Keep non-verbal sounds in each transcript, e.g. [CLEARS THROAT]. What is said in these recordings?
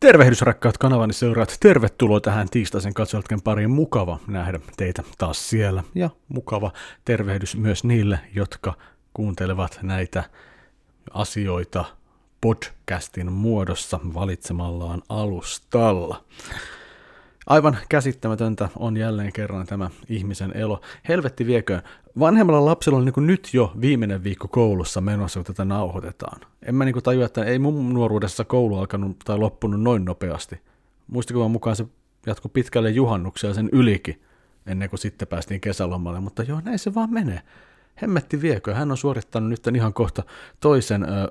Tervehdys rakkaat kanavani seuraat, tervetuloa tähän tiistaisen katsojaltken pariin. Mukava nähdä teitä taas siellä ja mukava tervehdys myös niille, jotka kuuntelevat näitä asioita podcastin muodossa valitsemallaan alustalla. Aivan käsittämätöntä on jälleen kerran tämä ihmisen elo. Helvetti vieköön. Vanhemmalla lapsella on niin nyt jo viimeinen viikko koulussa menossa, kun tätä nauhoitetaan. En mä niin tajua, että ei mun nuoruudessa koulu alkanut tai loppunut noin nopeasti. Muistikuvan mukaan se jatkui pitkälle juhannuksia sen ylikin, ennen kuin sitten päästiin kesälomalle, mutta joo, näin se vaan menee hemmetti viekö, hän on suorittanut nyt ihan kohta toisen ö, ö,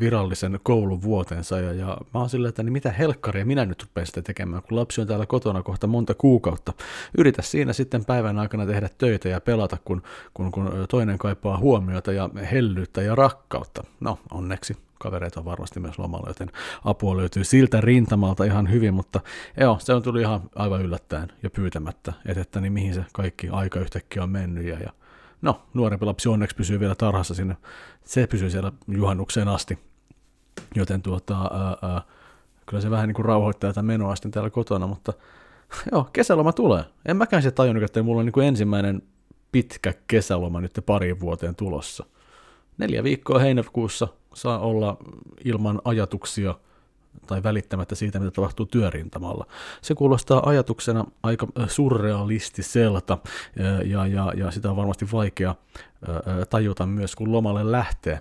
virallisen kouluvuotensa, ja, ja mä oon silleen, että niin mitä helkkaria minä nyt rupean sitä tekemään, kun lapsi on täällä kotona kohta monta kuukautta. Yritä siinä sitten päivän aikana tehdä töitä ja pelata, kun, kun, kun toinen kaipaa huomiota ja hellyyttä ja rakkautta. No, onneksi kavereita on varmasti myös lomalla, joten apua löytyy siltä rintamalta ihan hyvin, mutta joo, se on tuli ihan aivan yllättäen ja pyytämättä, että, että niin mihin se kaikki aika yhtäkkiä on mennyt ja, ja No, nuorempi lapsi onneksi pysyy vielä tarhassa sinne. Se pysyy siellä juhannukseen asti. Joten tuota, ää, ää, kyllä se vähän niin kuin rauhoittaa tätä menoa sitten täällä kotona, mutta [LAUGHS] joo, kesäloma tulee. En mäkään se tajunnut, että mulla on niin kuin ensimmäinen pitkä kesäloma nyt pari vuoteen tulossa. Neljä viikkoa heinäkuussa saa olla ilman ajatuksia tai välittämättä siitä, mitä tapahtuu työrintamalla. Se kuulostaa ajatuksena aika surrealistiselta ja, ja, ja sitä on varmasti vaikea tajuta myös, kun lomalle lähtee.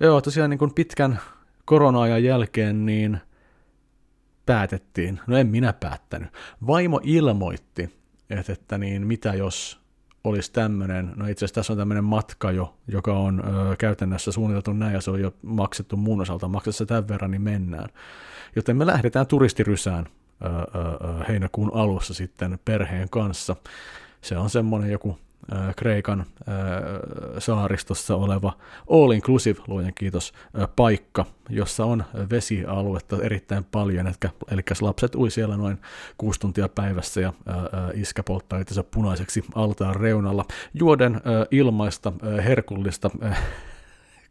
Joo, tosiaan niin kuin pitkän korona-ajan jälkeen niin päätettiin, no en minä päättänyt, vaimo ilmoitti, että, että niin mitä jos olisi tämmöinen, no itse asiassa tässä on tämmöinen matka jo, joka on ö, käytännössä suunniteltu näin ja se on jo maksettu muun osalta, maksassa tämän verran, niin mennään. Joten me lähdetään turistirysään ö, ö, heinäkuun alussa sitten perheen kanssa. Se on semmoinen joku Kreikan saaristossa oleva all inclusive, luojan kiitos, paikka, jossa on vesialuetta erittäin paljon, eli lapset ui siellä noin kuusi tuntia päivässä ja iskä polttaa itsensä punaiseksi altaan reunalla, juoden ilmaista, herkullista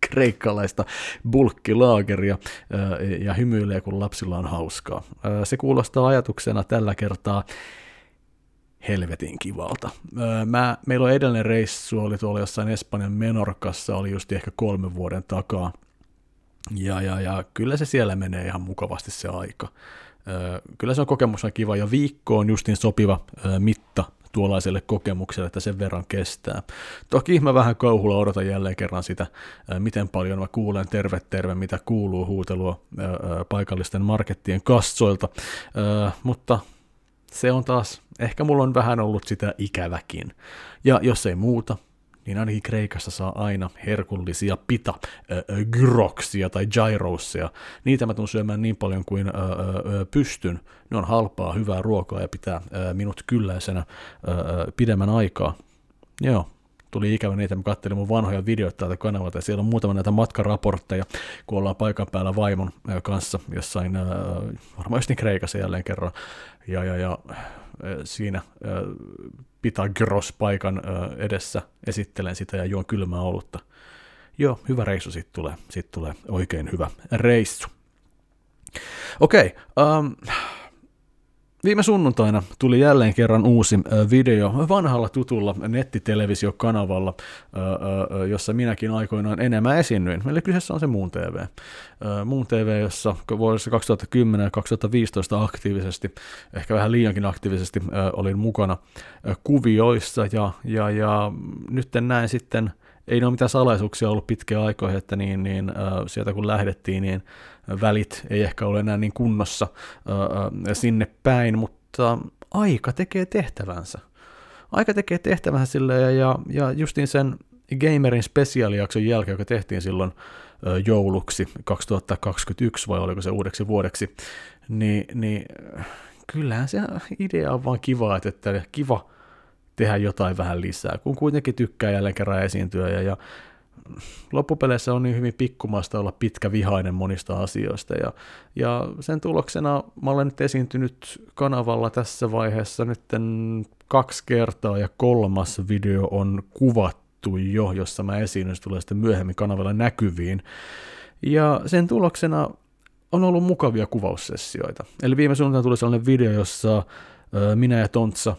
kreikkalaista bulkkilaageria ja hymyilee, kun lapsilla on hauskaa. Se kuulostaa ajatuksena tällä kertaa helvetin kivalta. Mä, meillä on edellinen reissu, oli tuolla jossain Espanjan Menorkassa, oli just ehkä kolme vuoden takaa. Ja, ja, ja kyllä se siellä menee ihan mukavasti se aika. Kyllä se on kokemuksena kiva ja viikko on justin sopiva mitta tuollaiselle kokemukselle, että sen verran kestää. Toki mä vähän kauhulla odotan jälleen kerran sitä, miten paljon mä kuulen terve terve, mitä kuuluu huutelua paikallisten markettien kassoilta, mutta se on taas, ehkä mulla on vähän ollut sitä ikäväkin. Ja jos ei muuta, niin ainakin Kreikassa saa aina herkullisia pita gyroksia tai gyrosia. Niitä mä tuun syömään niin paljon kuin pystyn. Ne on halpaa, hyvää ruokaa ja pitää minut kylläisenä pidemmän aikaa. Joo, tuli ikävä niitä, mä katselin mun vanhoja videoita täältä kanavalta, ja siellä on muutama näitä matkaraportteja, kun ollaan paikan päällä vaimon kanssa jossain, äh, varmaan just niin Kreikassa jälleen kerran, ja, ja, ja äh, siinä äh, Pythagoras-paikan äh, edessä esittelen sitä ja juon kylmää olutta. Joo, hyvä reissu sitten tulee, sit tulee oikein hyvä reissu. Okei, okay, um, Viime sunnuntaina tuli jälleen kerran uusi video vanhalla tutulla nettitelevisiokanavalla, jossa minäkin aikoinaan enemmän esiinnyin. Eli kyseessä on se Muun TV. Muun TV, jossa vuodessa 2010 ja 2015 aktiivisesti, ehkä vähän liiankin aktiivisesti olin mukana kuvioissa ja, ja, ja nyt näen sitten ei ne ole mitään salaisuuksia ollut pitkiä aikoja, että niin, niin, sieltä kun lähdettiin, niin välit ei ehkä ole enää niin kunnossa sinne päin, mutta aika tekee tehtävänsä. Aika tekee tehtävänsä sille ja, ja, justiin sen Gamerin spesiaalijakson jälkeen, joka tehtiin silloin jouluksi 2021 vai oliko se uudeksi vuodeksi, niin, niin kyllähän se idea on vaan kiva, että, että kiva tehdä jotain vähän lisää, kun kuitenkin tykkää jälleen kerran esiintyä ja, ja loppupeleissä on niin hyvin pikkumasta olla pitkä vihainen monista asioista ja, ja sen tuloksena mä olen nyt esiintynyt kanavalla tässä vaiheessa nyt kaksi kertaa ja kolmas video on kuvattu jo, jossa mä esiinnyn, se tulee sitten myöhemmin kanavalla näkyviin. Ja sen tuloksena on ollut mukavia kuvaussessioita. Eli viime sunnuntaina tuli sellainen video, jossa minä ja Tontsa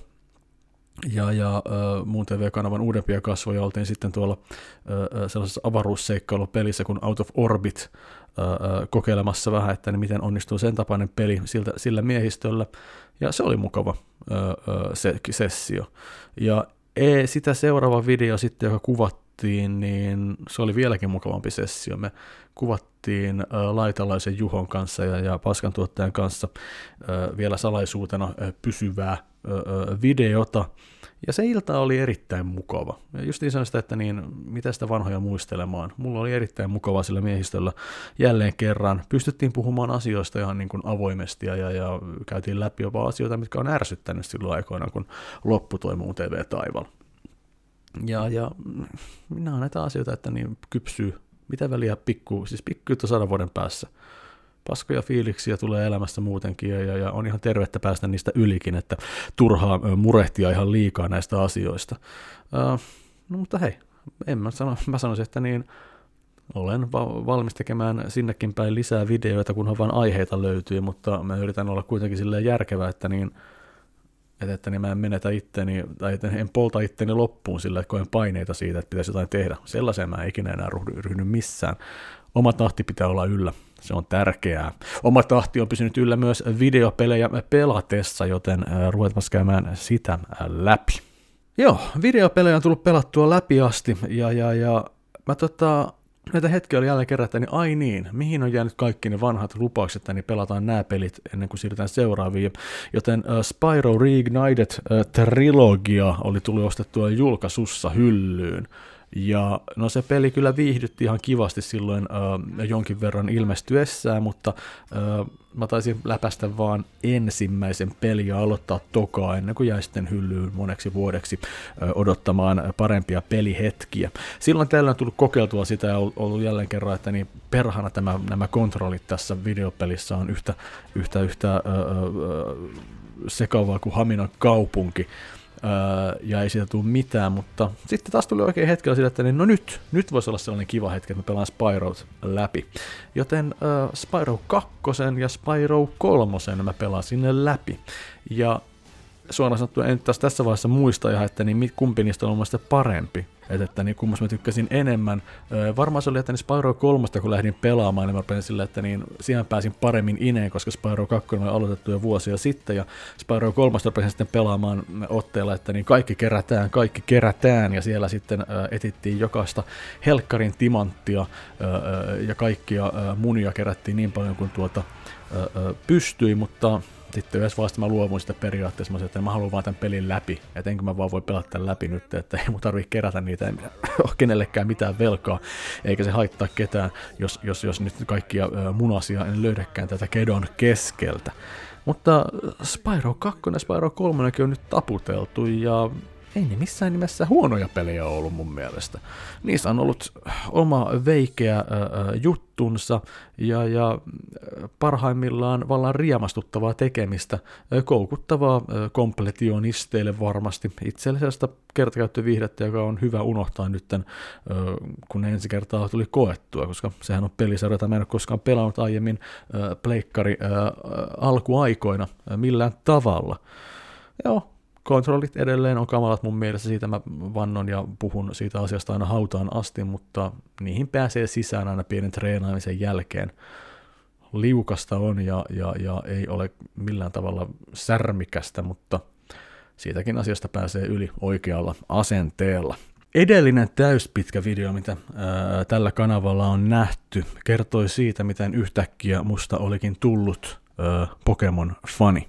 ja, ja äh, muun TV-kanavan uudempia kasvoja oltiin sitten tuolla äh, sellaisessa avaruusseikkailupelissä kuin Out of Orbit äh, kokeilemassa vähän, että niin miten onnistuu sen tapainen peli siltä, sillä miehistöllä, ja se oli mukava äh, se, sessio. Ja e, sitä seuraava video sitten, joka kuvattiin, niin se oli vieläkin mukavampi sessio. Me kuvattiin äh, Laitalaisen Juhon kanssa ja, ja Paskan tuottajan kanssa äh, vielä salaisuutena äh, pysyvää äh, videota, ja se ilta oli erittäin mukava. Ja just niin sitä, että niin, mitä sitä vanhoja muistelemaan. Mulla oli erittäin mukava sillä miehistöllä jälleen kerran. Pystyttiin puhumaan asioista ihan niin kuin avoimesti ja, ja, ja käytiin läpi jopa asioita, mitkä on ärsyttänyt silloin aikoina, kun loppu toi muun TV-taival. Ja, ja minä näitä asioita, että niin kypsyy, mitä väliä pikku, siis pikku sadan vuoden päässä paskoja fiiliksiä tulee elämästä muutenkin ja, ja on ihan tervettä päästä niistä ylikin, että turhaa murehtia ihan liikaa näistä asioista. Uh, no mutta hei, en mä sano, mä sanoisin, että niin olen va- valmis tekemään sinnekin päin lisää videoita, kunhan vain aiheita löytyy, mutta mä yritän olla kuitenkin silleen järkevä, että niin että, että niin mä en menetä itteni, tai että en polta itteni loppuun sillä, että koen paineita siitä, että pitäisi jotain tehdä. Sellaiseen mä en ikinä enää ryhdy missään. Oma tahti pitää olla yllä. Se on tärkeää. Oma tahti on pysynyt yllä myös videopelejä pelatessa, joten ruvetaan käymään sitä läpi. Joo, videopelejä on tullut pelattua läpi asti, ja, ja, ja mä tota, näitä hetkiä oli jälleen kerran, että niin ai niin, mihin on jäänyt kaikki ne vanhat lupaukset, että niin pelataan nämä pelit ennen kuin siirrytään seuraaviin. Joten uh, Spyro Reignited uh, Trilogia oli tullut ostettua julkaisussa hyllyyn. Ja no se peli kyllä viihdytti ihan kivasti silloin äh, jonkin verran ilmestyessään, mutta äh, mä taisin läpästä vaan ensimmäisen peli ja aloittaa tokaa ennen kuin jäi sitten hyllyyn moneksi vuodeksi äh, odottamaan parempia pelihetkiä. Silloin tällä on tullut kokeiltua sitä ja ollut jälleen kerran, että niin perhana tämä, nämä kontrollit tässä videopelissä on yhtä, yhtä, yhtä äh, äh, sekavaa kuin Haminan kaupunki. Öö, ja ei siitä tule mitään, mutta sitten taas tuli oikein hetkellä sille, että niin, no nyt, nyt voisi olla sellainen kiva hetki, että mä pelaan Spyro läpi. Joten öö, Spyro 2 ja Spyro 3 mä pelasin läpi. Ja suoraan sanottuna en taas tässä vaiheessa muista ihan, että niin kumpi niistä on mun parempi. Että, että niin kummassa mä tykkäsin enemmän. Öö, varmaan se oli, että niin Spyro 3, kun lähdin pelaamaan, niin mä rupesin sillä, että niin siihen pääsin paremmin ineen, koska Spyro 2 oli aloitettu jo vuosia sitten, ja Spyro 3 rupesin sitten pelaamaan otteella, että niin kaikki kerätään, kaikki kerätään, ja siellä sitten öö, etittiin jokaista helkkarin timanttia, öö, ja kaikkia öö, munia kerättiin niin paljon kuin tuota pystyi, mutta sitten yhdessä vaiheessa mä luovuin sitä periaatteessa, että mä haluan vaan tämän pelin läpi, että enkö mä vaan voi pelata tämän läpi nyt, että ei mun tarvitse kerätä niitä, ei [LAUGHS] ole kenellekään mitään velkaa, eikä se haittaa ketään, jos, jos, jos nyt kaikkia munasia en löydäkään tätä kedon keskeltä. Mutta Spyro 2 ja Spyro 3 on nyt taputeltu ja ei ne missään nimessä huonoja pelejä ollut mun mielestä. Niissä on ollut oma veikeä juttunsa ja, ja parhaimmillaan vallan riemastuttavaa tekemistä, koukuttavaa kompletionisteille varmasti, itsellisestä kertakäyttöviihdettä, joka on hyvä unohtaa nyt, kun ensi kertaa tuli koettua, koska sehän on pelisarja, jota mä en ole koskaan pelannut aiemmin pleikkari alkuaikoina millään tavalla. Joo, kontrollit edelleen on kamalat mun mielestä, siitä mä vannon ja puhun siitä asiasta aina hautaan asti, mutta niihin pääsee sisään aina pienen treenaamisen jälkeen. Liukasta on ja, ja, ja ei ole millään tavalla särmikästä, mutta siitäkin asiasta pääsee yli oikealla asenteella. Edellinen täyspitkä video, mitä ää, tällä kanavalla on nähty, kertoi siitä, miten yhtäkkiä musta olikin tullut Pokemon-fani.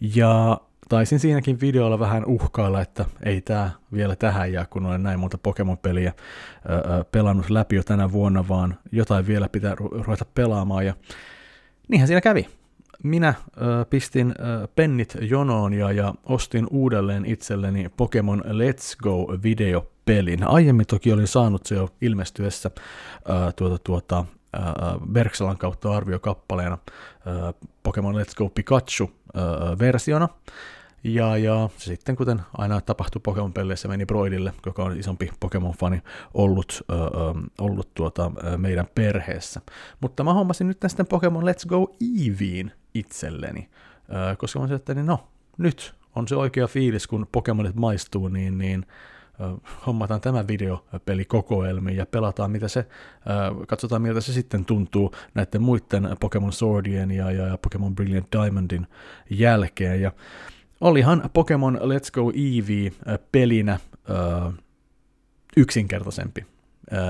Ja taisin siinäkin videolla vähän uhkailla, että ei tämä vielä tähän jää, kun olen näin monta Pokemon-peliä öö, pelannut läpi jo tänä vuonna, vaan jotain vielä pitää ruveta pelaamaan. Ja niinhän siinä kävi. Minä ö, pistin ö, pennit jonoon ja, ja ostin uudelleen itselleni Pokemon Let's Go-videopelin. Aiemmin toki olin saanut se jo ilmestyessä ö, tuota, tuota, Berksalan kautta arviokappaleena Pokemon Let's Go Pikachu-versiona. Ja, ja sitten kuten aina tapahtui Pokemon-peleissä, meni Broidille, joka on isompi Pokemon-fani ollut, ö, ollut tuota, meidän perheessä. Mutta mä hommasin nyt sitten Pokemon Let's Go Eeveen itselleni, ö, koska mä että niin no, nyt on se oikea fiilis, kun Pokemonit maistuu, niin, niin hommataan tämä videopeli kokoelmiin ja pelataan, mitä se, katsotaan miltä se sitten tuntuu näiden muiden Pokemon Swordien ja, ja Pokemon Brilliant Diamondin jälkeen. Ja olihan Pokemon Let's Go Eevee pelinä yksinkertaisempi,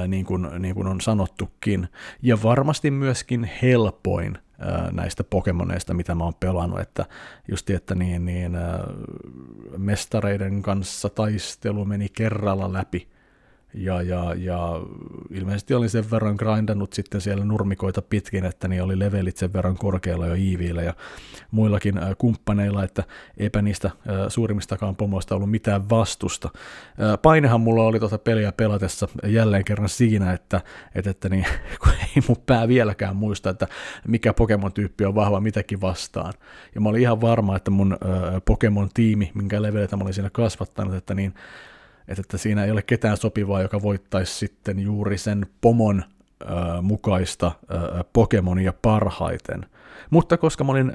niin kuin, niin kuin on sanottukin, ja varmasti myöskin helpoin näistä Pokemoneista, mitä mä oon pelannut, että just että niin, niin mestareiden kanssa taistelu meni kerralla läpi, ja, ja, ja ilmeisesti olin sen verran grindannut sitten siellä nurmikoita pitkin, että niin oli levelit sen verran korkealla jo Iiviillä ja muillakin äh, kumppaneilla, että eipä niistä äh, suurimmistakaan pomoista ollut mitään vastusta. Äh, painehan mulla oli tuota peliä pelatessa jälleen kerran siinä, että, että, että niin, [LAUGHS] kun ei mun pää vieläkään muista, että mikä Pokemon-tyyppi on vahva mitäkin vastaan. Ja mä olin ihan varma, että mun Pokemon-tiimi, minkä levelitä mä olin siinä kasvattanut, että niin että, että siinä ei ole ketään sopivaa, joka voittaisi sitten juuri sen pomon ö, mukaista ö, Pokemonia parhaiten. Mutta koska mä olin ö,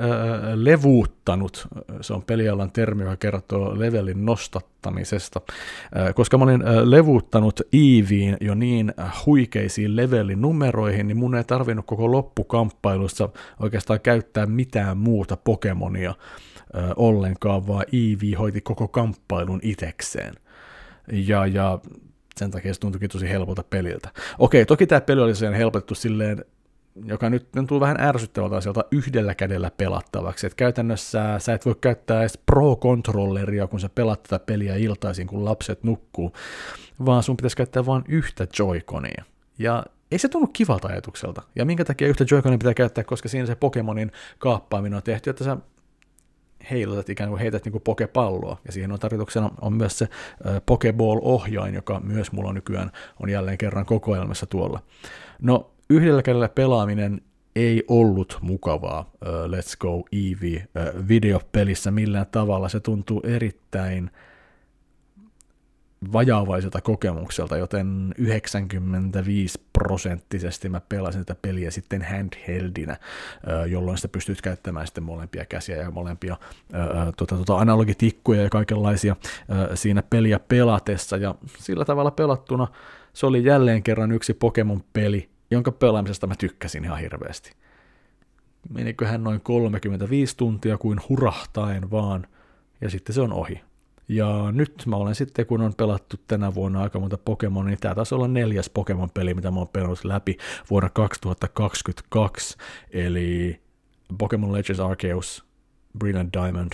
levuuttanut, se on pelialan termi, joka kertoo levelin nostattamisesta, ö, koska mä olin ö, levuuttanut Eeviin jo niin huikeisiin levelin numeroihin, niin mun ei tarvinnut koko loppukamppailussa oikeastaan käyttää mitään muuta Pokemonia ollenkaan, vaan Eevee hoiti koko kamppailun itekseen ja, ja sen takia se tuntuikin tosi helpolta peliltä. Okei, toki tämä peli oli sen helpotettu silleen, joka nyt tuntuu vähän ärsyttävältä asialta yhdellä kädellä pelattavaksi. Et käytännössä sä et voi käyttää edes Pro-controlleria, kun sä pelaat tätä peliä iltaisin, kun lapset nukkuu, vaan sun pitäisi käyttää vain yhtä Joy-Conia. Ja ei se tunnu kivalta ajatukselta. Ja minkä takia yhtä Joy-Conia pitää käyttää, koska siinä se Pokemonin kaappaaminen on tehty, että sä heilutat ikään kuin heität niin kuin pokepalloa, ja siihen on tarkoituksena on myös se Pokeball-ohjain, joka myös mulla nykyään on jälleen kerran kokoelmassa tuolla. No, yhdellä kädellä pelaaminen ei ollut mukavaa Let's Go Eevee videopelissä millään tavalla. Se tuntuu erittäin vajaavaiselta kokemukselta, joten 95 prosenttisesti mä pelasin tätä peliä sitten handheldinä, jolloin sitä pystyt käyttämään sitten molempia käsiä ja molempia tuota, tuota, analogitikkuja ja kaikenlaisia siinä peliä pelatessa, ja sillä tavalla pelattuna se oli jälleen kerran yksi Pokemon-peli, jonka pelaamisesta mä tykkäsin ihan hirveästi. Meniköhän noin 35 tuntia kuin hurahtaen vaan, ja sitten se on ohi. Ja nyt mä olen sitten, kun on pelattu tänä vuonna aika monta Pokemon, niin tämä taisi olla neljäs Pokemon-peli, mitä mä oon pelannut läpi vuonna 2022, eli Pokemon Legends Arceus, Brilliant Diamond,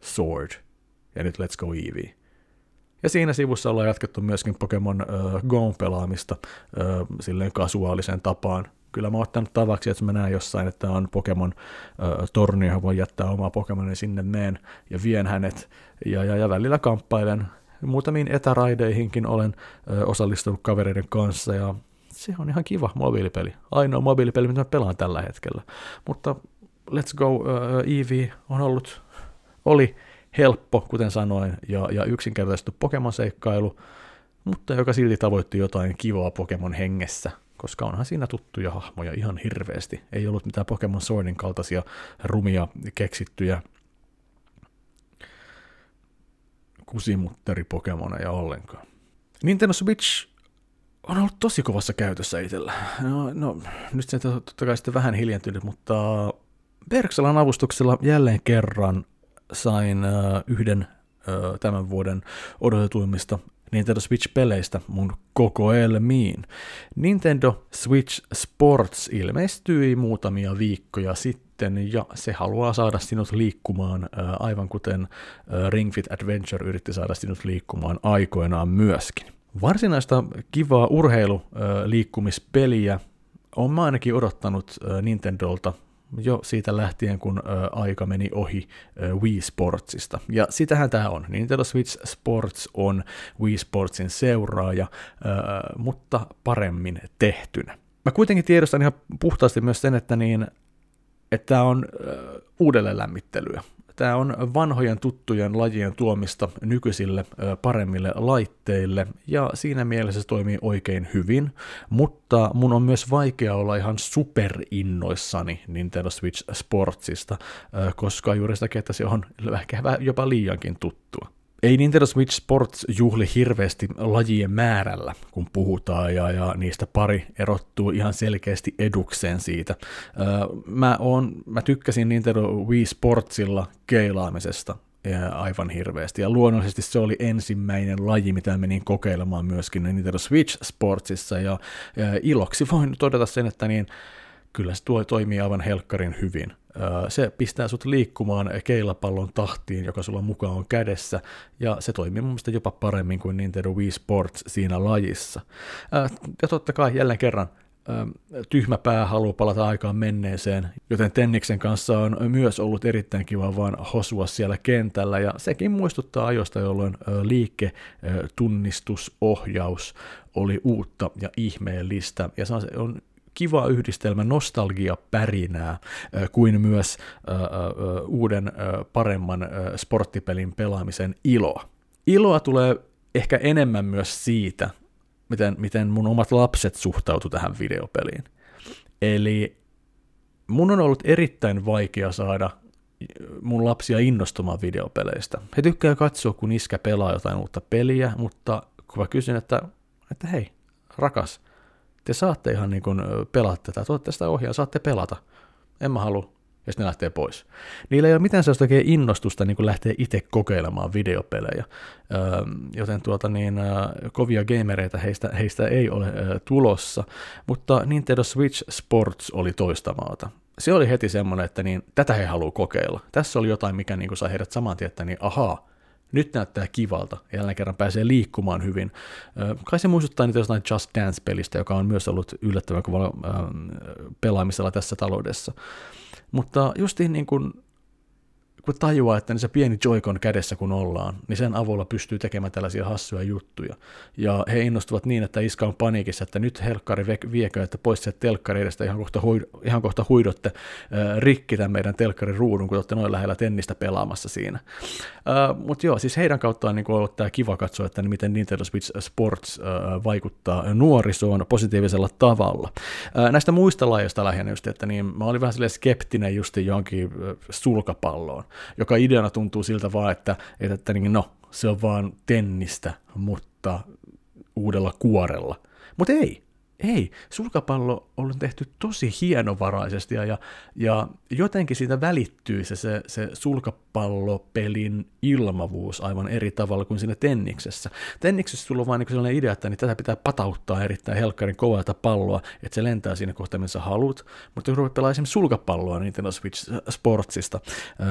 Sword, ja nyt Let's Go Eevee. Ja siinä sivussa ollaan jatkettu myöskin Pokemon uh, Go-pelaamista uh, silleen kasuaaliseen tapaan, kyllä mä oon ottanut tavaksi, että mä näen jossain, että on Pokemon äh, torni, johon voi jättää omaa Pokemonin sinne meen ja vien hänet. Ja, ja, ja välillä kamppailen. Muutamiin etäraideihinkin olen äh, osallistunut kavereiden kanssa ja se on ihan kiva mobiilipeli. Ainoa mobiilipeli, mitä mä pelaan tällä hetkellä. Mutta Let's Go uh, Eevee on ollut, oli helppo, kuten sanoin, ja, ja yksinkertaisesti Pokemon-seikkailu, mutta joka silti tavoitti jotain kivaa Pokemon hengessä koska onhan siinä tuttuja hahmoja ihan hirveästi. Ei ollut mitään Pokemon Swordin kaltaisia rumia keksittyjä kusimutteri-pokemoneja ollenkaan. Nintendo Switch on ollut tosi kovassa käytössä itsellä. No, no nyt se totta kai sitten vähän hiljentynyt, mutta Berksalan avustuksella jälleen kerran sain yhden tämän vuoden odotetuimmista Nintendo Switch-peleistä mun kokoelmiin. Nintendo Switch Sports ilmestyi muutamia viikkoja sitten ja se haluaa saada sinut liikkumaan aivan kuten Ring Fit Adventure yritti saada sinut liikkumaan aikoinaan myöskin. Varsinaista kivaa urheiluliikkumispeliä on mä ainakin odottanut Nintendolta jo siitä lähtien, kun ö, aika meni ohi ö, Wii Sportsista. Ja sitähän tämä on. Nintendo Switch Sports on Wii Sportsin seuraaja, ö, mutta paremmin tehtynä. Mä kuitenkin tiedostan ihan puhtaasti myös sen, että niin, että on ö, uudelleen lämmittelyä. Tämä on vanhojen tuttujen lajien tuomista nykyisille paremmille laitteille, ja siinä mielessä se toimii oikein hyvin, mutta mun on myös vaikea olla ihan superinnoissani Nintendo Switch Sportsista, koska juuri sitä, että se on ehkä jopa liiankin tuttua ei Nintendo Switch Sports juhli hirveästi lajien määrällä, kun puhutaan, ja, ja niistä pari erottuu ihan selkeästi edukseen siitä. Öö, mä, oon, mä tykkäsin Nintendo Wii Sportsilla keilaamisesta aivan hirveästi, ja luonnollisesti se oli ensimmäinen laji, mitä menin kokeilemaan myöskin Nintendo Switch Sportsissa, ja, ja iloksi voin todeta sen, että niin, kyllä se tuo, toimii aivan helkkarin hyvin. Se pistää sut liikkumaan keilapallon tahtiin, joka sulla mukaan on kädessä, ja se toimii mun mielestä jopa paremmin kuin Nintendo Wii Sports siinä lajissa. Ja totta kai jälleen kerran, tyhmä pää haluaa palata aikaan menneeseen, joten Tenniksen kanssa on myös ollut erittäin kiva vaan hosua siellä kentällä, ja sekin muistuttaa ajoista, jolloin liike, tunnistusohjaus oli uutta ja ihmeellistä, ja se on kiva yhdistelmä nostalgia pärinää kuin myös uuden paremman sporttipelin pelaamisen iloa. Iloa tulee ehkä enemmän myös siitä, miten, miten mun omat lapset suhtautu tähän videopeliin. Eli mun on ollut erittäin vaikea saada mun lapsia innostumaan videopeleistä. He tykkää katsoa, kun iskä pelaa jotain uutta peliä, mutta kun mä kysyn, että, että hei, rakas, te saatte ihan niin kuin pelata tätä, tuotte sitä ohjaa, saatte pelata. En mä halua, ja sitten ne lähtee pois. Niillä ei ole mitään sellaista oikein innostusta niin kuin lähteä itse kokeilemaan videopelejä, öö, joten tuota niin, kovia gamereita heistä, heistä ei ole tulossa, mutta Nintendo Switch Sports oli toista maata. Se oli heti semmoinen, että niin, tätä he haluaa kokeilla. Tässä oli jotain, mikä niin sai heidät saman tien, että niin, ahaa, nyt näyttää kivalta, ja jälleen kerran pääsee liikkumaan hyvin. Kai se muistuttaa niitä jostain Just Dance-pelistä, joka on myös ollut yllättävän kovalla pelaamisella tässä taloudessa. Mutta justiin niin kuin kun tajuaa, että niin se pieni Joikon kädessä kun ollaan, niin sen avulla pystyy tekemään tällaisia hassuja juttuja. Ja he innostuvat niin, että iska on paniikissa, että nyt helkkari viekö, että pois se telkkari edestä ihan kohta, huid, ihan kohta huidotte äh, rikki tämän meidän telkkarin ruudun, kun olette noin lähellä tennistä pelaamassa siinä. Äh, Mutta joo, siis heidän kauttaan niin ollut tämä kiva katsoa, että miten Nintendo Switch Sports äh, vaikuttaa nuorisoon positiivisella tavalla. Äh, näistä muista lajeista lähinnä just, että niin mä olin vähän skeptinen just johonkin sulkapalloon joka ideana tuntuu siltä vaan, että, että, että niin, no, se on vaan tennistä, mutta uudella kuorella. Mutta ei, ei, sulkapallo on tehty tosi hienovaraisesti ja, ja jotenkin siitä välittyy se, se, se sulkapallopelin ilmavuus aivan eri tavalla kuin siinä tenniksessä. Tenniksessä sulla on vain niin sellainen idea, että niin tätä pitää patauttaa erittäin helkkarin kovaa palloa, että se lentää siinä kohtaa, missä haluat, mutta kun rupeat pelaamaan esimerkiksi sulkapalloa Nintendo Switch Sportsista,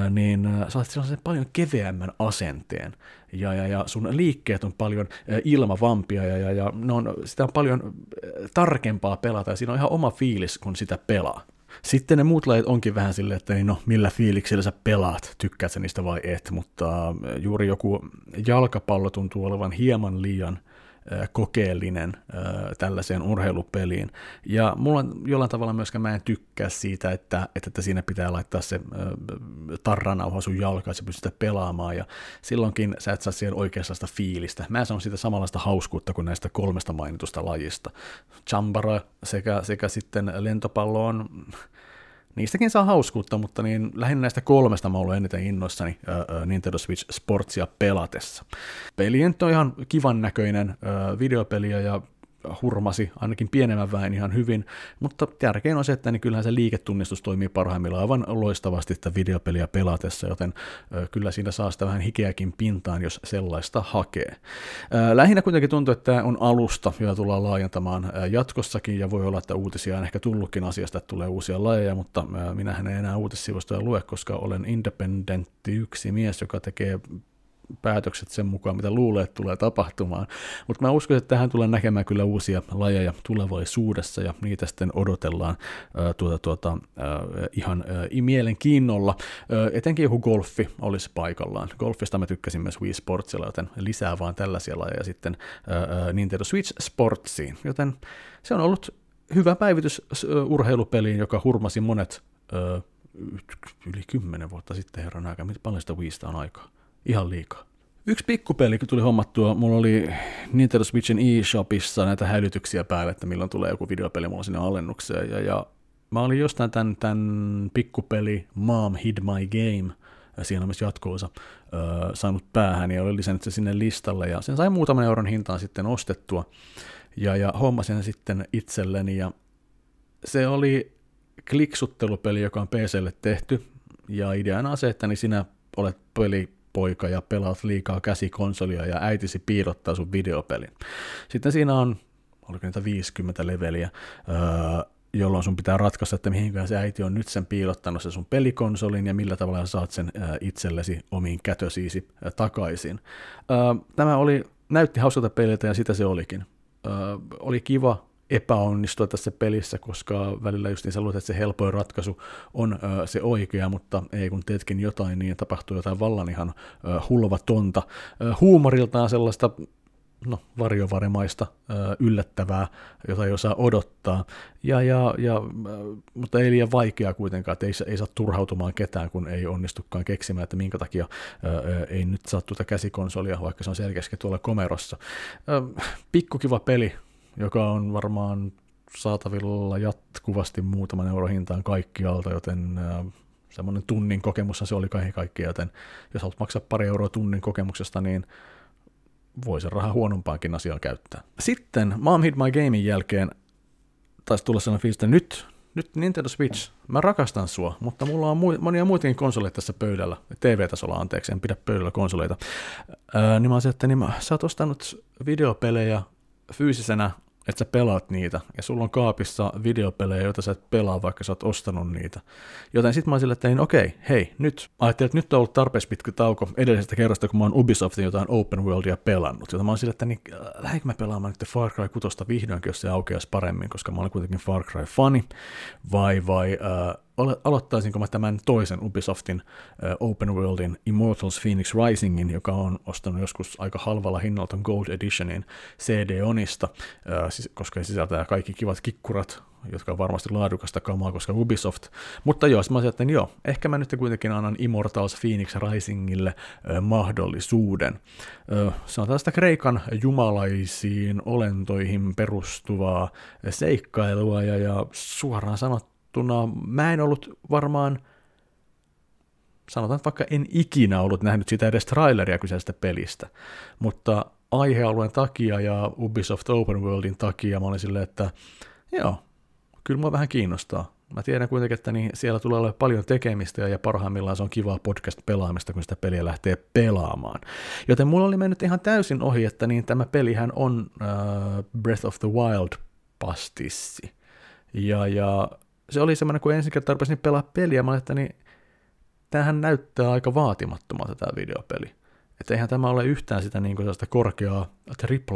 niin saat sellaisen paljon keveämmän asenteen ja, ja, ja sun liikkeet on paljon ilmavampia ja, ja, ja ne on, sitä on paljon tarkempaa pelata ja siinä on ihan oma fiilis, kun sitä pelaa. Sitten ne muut lajit onkin vähän silleen, että niin no, millä fiiliksellä sä pelaat, tykkäät sä niistä vai et, mutta juuri joku jalkapallo tuntuu olevan hieman liian – kokeellinen tällaiseen urheilupeliin. Ja mulla jollain tavalla myöskään mä en tykkää siitä, että, että siinä pitää laittaa se tarranauha sun jalkaan, että sä pystyt pelaamaan, ja silloinkin sä et saa siihen oikeasta fiilistä. Mä sanon siitä samanlaista hauskuutta kuin näistä kolmesta mainitusta lajista. Chambara sekä, sekä sitten lentopallo on niistäkin saa hauskuutta, mutta niin lähinnä näistä kolmesta mä oon eniten innoissani uh, Nintendo Switch Sportsia pelatessa. Peli on ihan kivan näköinen uh, videopeliä ja hurmasi ainakin pienemmän väen ihan hyvin, mutta tärkein on se, että niin kyllähän se liiketunnistus toimii parhaimmillaan aivan loistavasti sitä videopeliä pelatessa, joten kyllä siinä saa sitä vähän hikeäkin pintaan, jos sellaista hakee. Lähinnä kuitenkin tuntuu, että tämä on alusta, jota tullaan laajentamaan jatkossakin, ja voi olla, että uutisia on ehkä tullutkin asiasta, että tulee uusia lajeja, mutta minähän en enää uutissivustoja lue, koska olen independentti yksi mies, joka tekee päätökset sen mukaan, mitä luulee, että tulee tapahtumaan. Mutta mä uskon, että tähän tulee näkemään kyllä uusia lajeja tulevaisuudessa, ja niitä sitten odotellaan äh, tuota, tuota, äh, ihan äh, mielenkiinnolla. Äh, etenkin joku golfi olisi paikallaan. Golfista mä tykkäsin myös Wii Sportsilla, joten lisää vaan tällaisia lajeja sitten äh, Nintendo Switch Sportsiin. Joten se on ollut hyvä päivitys urheilupeliin, joka hurmasi monet äh, yli kymmenen vuotta sitten herran aika. Miten paljon sitä Wiista on aikaa? Ihan liikaa. Yksi pikkupeli, kun tuli hommattua, mulla oli Nintendo Switchin eShopissa näitä hälytyksiä päällä, että milloin tulee joku videopeli mulla sinne alennukseen. Ja, ja mä olin jostain tämän, tämän pikkupeli Mom Hid My Game, siinä on myös jatkoosa, äh, saanut päähän ja oli lisännyt se sinne listalle ja sen sai muutaman euron hintaan sitten ostettua ja, ja hommasin sen sitten itselleni ja se oli kliksuttelupeli, joka on PClle tehty ja ideana on se, että niin sinä olet pelipoika ja pelaat liikaa käsikonsolia ja äitisi piirottaa sun videopelin. Sitten siinä on, oliko niitä 50 leveliä, öö, jolloin sun pitää ratkaista, että mihin se äiti on nyt sen piilottanut se sun pelikonsolin ja millä tavalla saat sen itsellesi omiin kätösiisi takaisin. Tämä oli, näytti hauskalta peliltä ja sitä se olikin. Oli kiva epäonnistua tässä pelissä, koska välillä just niin sä luulet, että se helpoin ratkaisu on se oikea, mutta ei kun teetkin jotain, niin tapahtuu jotain vallan ihan hulvatonta. huumoriltaan sellaista no, varjovaremaista, yllättävää, jota ei osaa odottaa, ja, ja, ja, mutta ei liian vaikeaa kuitenkaan, että ei, ei saa turhautumaan ketään, kun ei onnistukaan keksimään, että minkä takia ei nyt saa tuota käsikonsolia, vaikka se on selkeästi tuolla komerossa. Pikkukiva peli, joka on varmaan saatavilla jatkuvasti muutaman euron hintaan kaikkialta, joten semmoinen tunnin kokemus se oli kaikki kaikki, joten jos haluat maksaa pari euroa tunnin kokemuksesta, niin voi se raha huonompaankin asiaan käyttää. Sitten Mom Hit My Gamein jälkeen taisi tulla sellainen fiilis, että nyt, nyt Nintendo Switch, mä rakastan sua, mutta mulla on mu- monia muitakin konsoleita tässä pöydällä, TV-tasolla anteeksi, en pidä pöydällä konsoleita, Ää, niin mä olisin, että niin mä, sä oot ostanut videopelejä fyysisenä että sä pelaat niitä, ja sulla on kaapissa videopelejä, joita sä et pelaa, vaikka sä oot ostanut niitä. Joten sitten mä sille, että niin, okei, hei, nyt, ajattelin, että nyt on ollut tarpeeksi pitkä tauko edellisestä kerrasta, kun mä oon Ubisoftin jotain open worldia pelannut. Joten mä oon sille, että niin, äh, lähdenkö mä pelaamaan nyt Far Cry 6 vihdoinkin, jos se aukeaisi paremmin, koska mä olen kuitenkin Far Cry-fani, vai, vai äh, aloittaisinko mä tämän toisen Ubisoftin uh, Open Worldin Immortals Phoenix Risingin, joka on ostanut joskus aika halvalla hinnalta Gold Editionin CD-onista, uh, koska se sisältää kaikki kivat kikkurat, jotka on varmasti laadukasta kamaa, koska Ubisoft. Mutta joo, mä ajattelin, joo, ehkä mä nyt kuitenkin annan Immortals Phoenix Risingille ö, mahdollisuuden. Ö, se on tällaista Kreikan jumalaisiin olentoihin perustuvaa seikkailua, ja, ja suoraan sanottu, verrattuna mä en ollut varmaan, sanotaan että vaikka en ikinä ollut nähnyt sitä edes traileria kyseisestä pelistä, mutta aihealueen takia ja Ubisoft Open Worldin takia mä olin silleen, että joo, kyllä mua vähän kiinnostaa. Mä tiedän kuitenkin, että niin siellä tulee olla paljon tekemistä ja parhaimmillaan se on kivaa podcast-pelaamista, kun sitä peliä lähtee pelaamaan. Joten mulla oli mennyt ihan täysin ohi, että niin tämä pelihän on uh, Breath of the Wild pastissi. Ja, ja se oli semmoinen, kun ensin kertaa rupesin pelaa peliä, mä että niin, tämähän näyttää aika vaatimattomalta tämä videopeli. Että eihän tämä ole yhtään sitä niin kuin korkeaa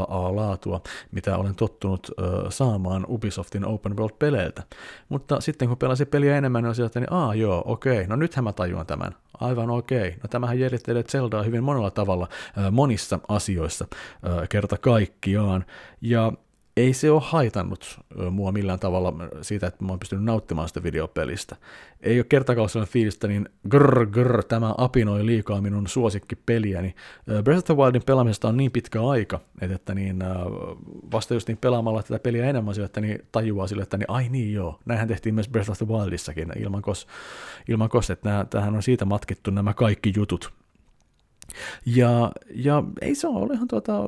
AAA-laatua, mitä olen tottunut ö, saamaan Ubisoftin Open World-peleiltä. Mutta sitten kun pelasin peliä enemmän, niin sieltä, niin aa joo, okei, no nythän mä tajuan tämän. Aivan okei. No tämähän järjestelee Zeldaa hyvin monella tavalla, ö, monissa asioissa ö, kerta kaikkiaan. Ja ei se ole haitannut mua millään tavalla siitä, että mä oon pystynyt nauttimaan sitä videopelistä. Ei ole kertakaan sellainen fiilistä, niin grr, grr, tämä apinoi liikaa minun suosikkipeliäni. Breath of the Wildin pelaamisesta on niin pitkä aika, että, että niin, vasta just niin pelaamalla tätä peliä enemmän sille, että niin tajuaa sille, että niin, ai niin joo, näinhän tehtiin myös Breath of the Wildissakin, ilman kos, ilman kos että tähän on siitä matkittu nämä kaikki jutut. Ja, ja ei se ole ihan tuota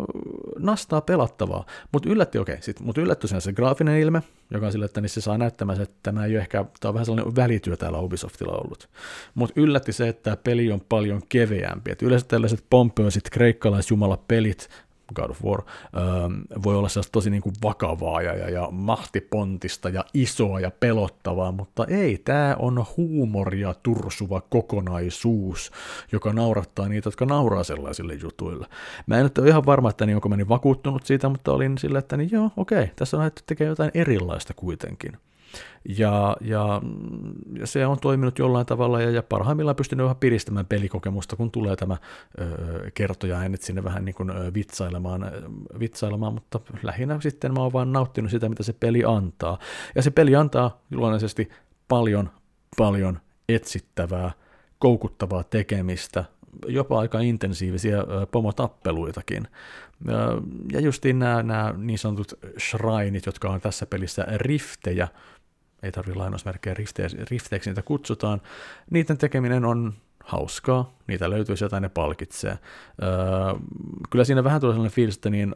nastaa pelattavaa, mutta yllätti, okei, okay, mutta yllätty sen se graafinen ilme, joka on sille, että niin se saa näyttämään, että tämä ei ole ehkä, tämä on vähän sellainen välityö täällä Ubisoftilla ollut. Mutta yllätti se, että peli on paljon keveämpi, että yleensä tällaiset pompöösit, kreikkalaisjumala pelit, God of War, ähm, voi olla sellaista tosi niin kuin vakavaa ja, ja, ja mahtipontista ja isoa ja pelottavaa, mutta ei, tämä on huumoria tursuva kokonaisuus, joka naurattaa niitä, jotka nauraa sellaisille jutuille. Mä en nyt ole ihan varma, että niin onko meni vakuuttunut siitä, mutta olin sillä, että niin joo, okei, tässä on lähdetty tekemään jotain erilaista kuitenkin. Ja, ja, ja se on toiminut jollain tavalla ja, ja parhaimmillaan pystynyt vähän piristämään pelikokemusta, kun tulee tämä ö, kertoja äänet sinne vähän niin kuin vitsailemaan, vitsailemaan, mutta lähinnä sitten mä oon vaan nauttinut sitä, mitä se peli antaa. Ja se peli antaa luonnollisesti paljon, paljon etsittävää, koukuttavaa tekemistä, jopa aika intensiivisiä pomotappeluitakin. Ja justiin nämä, nämä niin sanotut shrineit, jotka on tässä pelissä riftejä, ei tarvitse lainausmerkkejä rifteeksi niitä kutsutaan, niiden tekeminen on hauskaa, niitä löytyy sieltä ne palkitsee. kyllä siinä vähän tulee sellainen fiilis, että niin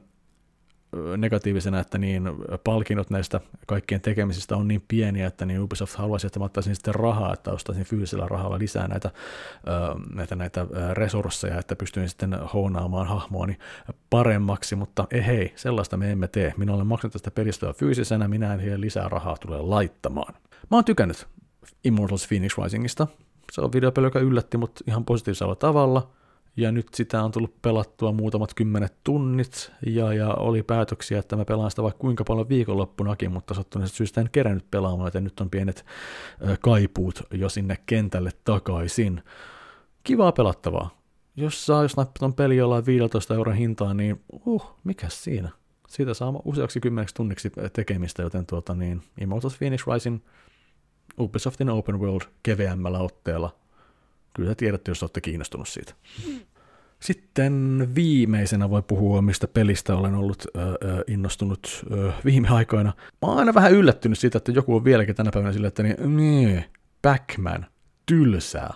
negatiivisena, että niin palkinnot näistä kaikkien tekemisistä on niin pieniä, että niin Ubisoft haluaisi, että mä ottaisin sitten rahaa, että ostaisin fyysisellä rahalla lisää näitä, näitä, näitä resursseja, että pystyin sitten hoonaamaan hahmoani paremmaksi, mutta ei hei, sellaista me emme tee. Minä olen maksanut tästä pelistä fyysisenä, minä en lisää rahaa tule laittamaan. Mä oon tykännyt Immortals Phoenix Risingista. Se on videopeli, joka yllätti mut ihan positiivisella tavalla – ja nyt sitä on tullut pelattua muutamat kymmenet tunnit, ja, ja oli päätöksiä, että mä pelaan sitä vaikka kuinka paljon viikonloppunakin, mutta sattuneesta syystä en kerännyt pelaamaan, joten nyt on pienet kaipuut jo sinne kentälle takaisin. Kivaa pelattavaa. Jos saa, jos nappat peli jollain 15 euron hintaan, niin uh, mikä siinä? Siitä saa useaksi kymmeneksi tunniksi tekemistä, joten tuota niin, Immortals Phoenix Rising Ubisoftin Open World keveämmällä otteella Kyllä tiedätte, jos olette kiinnostunut siitä. Sitten viimeisenä voi puhua, mistä pelistä olen ollut ö, innostunut ö, viime aikoina. Mä oon aina vähän yllättynyt siitä, että joku on vieläkin tänä päivänä sillä, että niin, nee, Pac-Man, tylsää.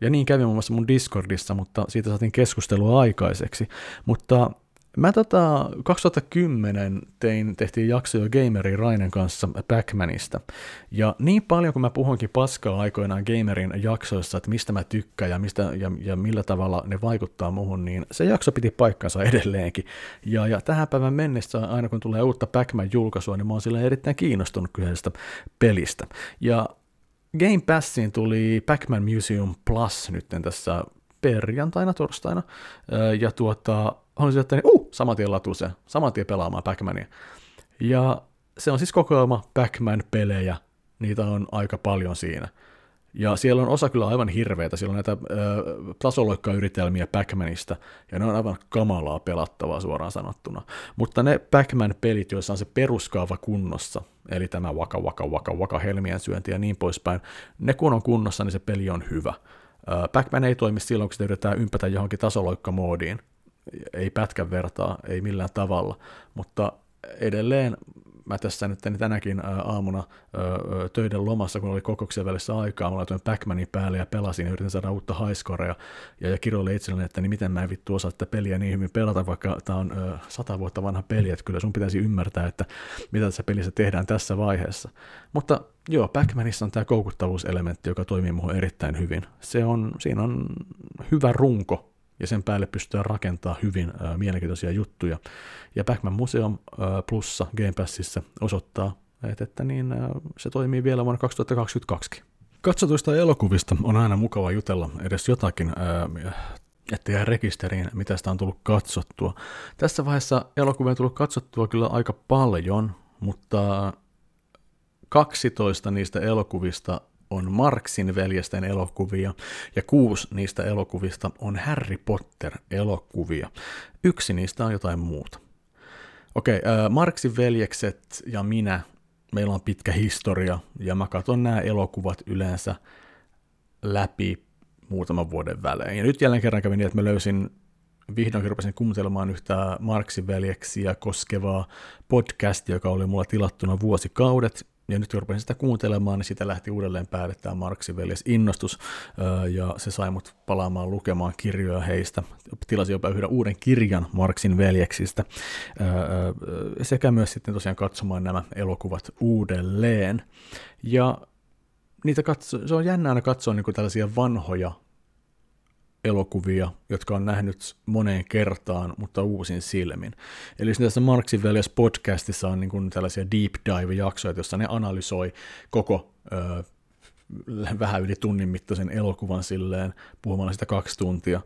Ja niin kävi muun muassa mun Discordissa, mutta siitä saatiin keskustelua aikaiseksi. Mutta Mä tota, 2010 tein, tehtiin jakso jo Gamerin Rainen kanssa Backmanista. Ja niin paljon kuin mä puhunkin paskaa aikoinaan Gamerin jaksoissa, että mistä mä tykkään ja, mistä, ja, ja millä tavalla ne vaikuttaa muhun, niin se jakso piti paikkansa [LAUGHS] edelleenkin. Ja, ja tähän päivän mennessä, aina kun tulee uutta Pac-Man julkaisua, niin mä oon sillä erittäin kiinnostunut kyseisestä pelistä. Ja Game Passiin tuli Pac-Man Museum Plus nyt tässä perjantaina, torstaina, ja tuota, olin että niin, uh, saman tien latuse, saman tien pelaamaan Pac-Mania. Ja se on siis kokoelma Pac-Man-pelejä, niitä on aika paljon siinä. Ja siellä on osa kyllä aivan hirveitä, siellä on näitä tasoloikkayritelmiä Pac-Manista, ja ne on aivan kamalaa pelattavaa suoraan sanottuna. Mutta ne Pac-Man-pelit, joissa on se peruskaava kunnossa, eli tämä waka waka waka waka helmien syönti ja niin poispäin, ne kun on kunnossa, niin se peli on hyvä. Pac-Man ei toimi silloin, kun sitä yritetään ympätä johonkin tasoloikkamoodiin, ei pätkän vertaa, ei millään tavalla, mutta edelleen mä tässä nyt tänäkin aamuna töiden lomassa, kun oli kokouksen välissä aikaa, mä laitoin Backmanin päälle ja pelasin ja yritin saada uutta highscorea. Ja, ja kirjoille itselleni, että niin miten mä en vittu osaa tätä peliä niin hyvin pelata, vaikka tämä on sata vuotta vanha peli, että kyllä sun pitäisi ymmärtää, että mitä tässä pelissä tehdään tässä vaiheessa. Mutta joo, Backmanissa on tämä koukuttavuuselementti, joka toimii muuhun erittäin hyvin. Se on, siinä on hyvä runko ja sen päälle pystytään rakentamaan hyvin ää, mielenkiintoisia juttuja. Ja Backman Museum ää, Plussa Game Passissa osoittaa, että, että niin, ää, se toimii vielä vuonna 2022. Katsotuista elokuvista on aina mukava jutella edes jotakin, ää, että jää rekisteriin, mitä sitä on tullut katsottua. Tässä vaiheessa elokuvia on tullut katsottua kyllä aika paljon, mutta 12 niistä elokuvista on Marksin veljesten elokuvia ja kuusi niistä elokuvista on Harry Potter-elokuvia. Yksi niistä on jotain muuta. Okei, äh, Marksin veljekset ja minä, meillä on pitkä historia ja mä katson nämä elokuvat yleensä läpi muutaman vuoden välein. Ja nyt jälleen kerran kävin niin, että mä löysin vihdoin rupesin kuuntelemaan yhtä Marksin veljeksiä koskevaa podcastia, joka oli mulla tilattuna vuosikaudet, ja nyt kun sitä kuuntelemaan, niin sitä lähti uudelleen päälle tämä Marksin veljes innostus, ja se sai mut palaamaan lukemaan kirjoja heistä. Tilasin jopa yhden uuden kirjan Marksin veljeksistä, sekä myös sitten tosiaan katsomaan nämä elokuvat uudelleen. Ja niitä katso, se on jännä aina katsoa niin tällaisia vanhoja elokuvia, jotka on nähnyt moneen kertaan, mutta uusin silmin. Eli tässä Marksin veljes podcastissa on niin kuin tällaisia deep dive-jaksoja, joissa ne analysoi koko ö, vähän yli tunnin mittaisen elokuvan silleen, puhumalla sitä kaksi tuntia.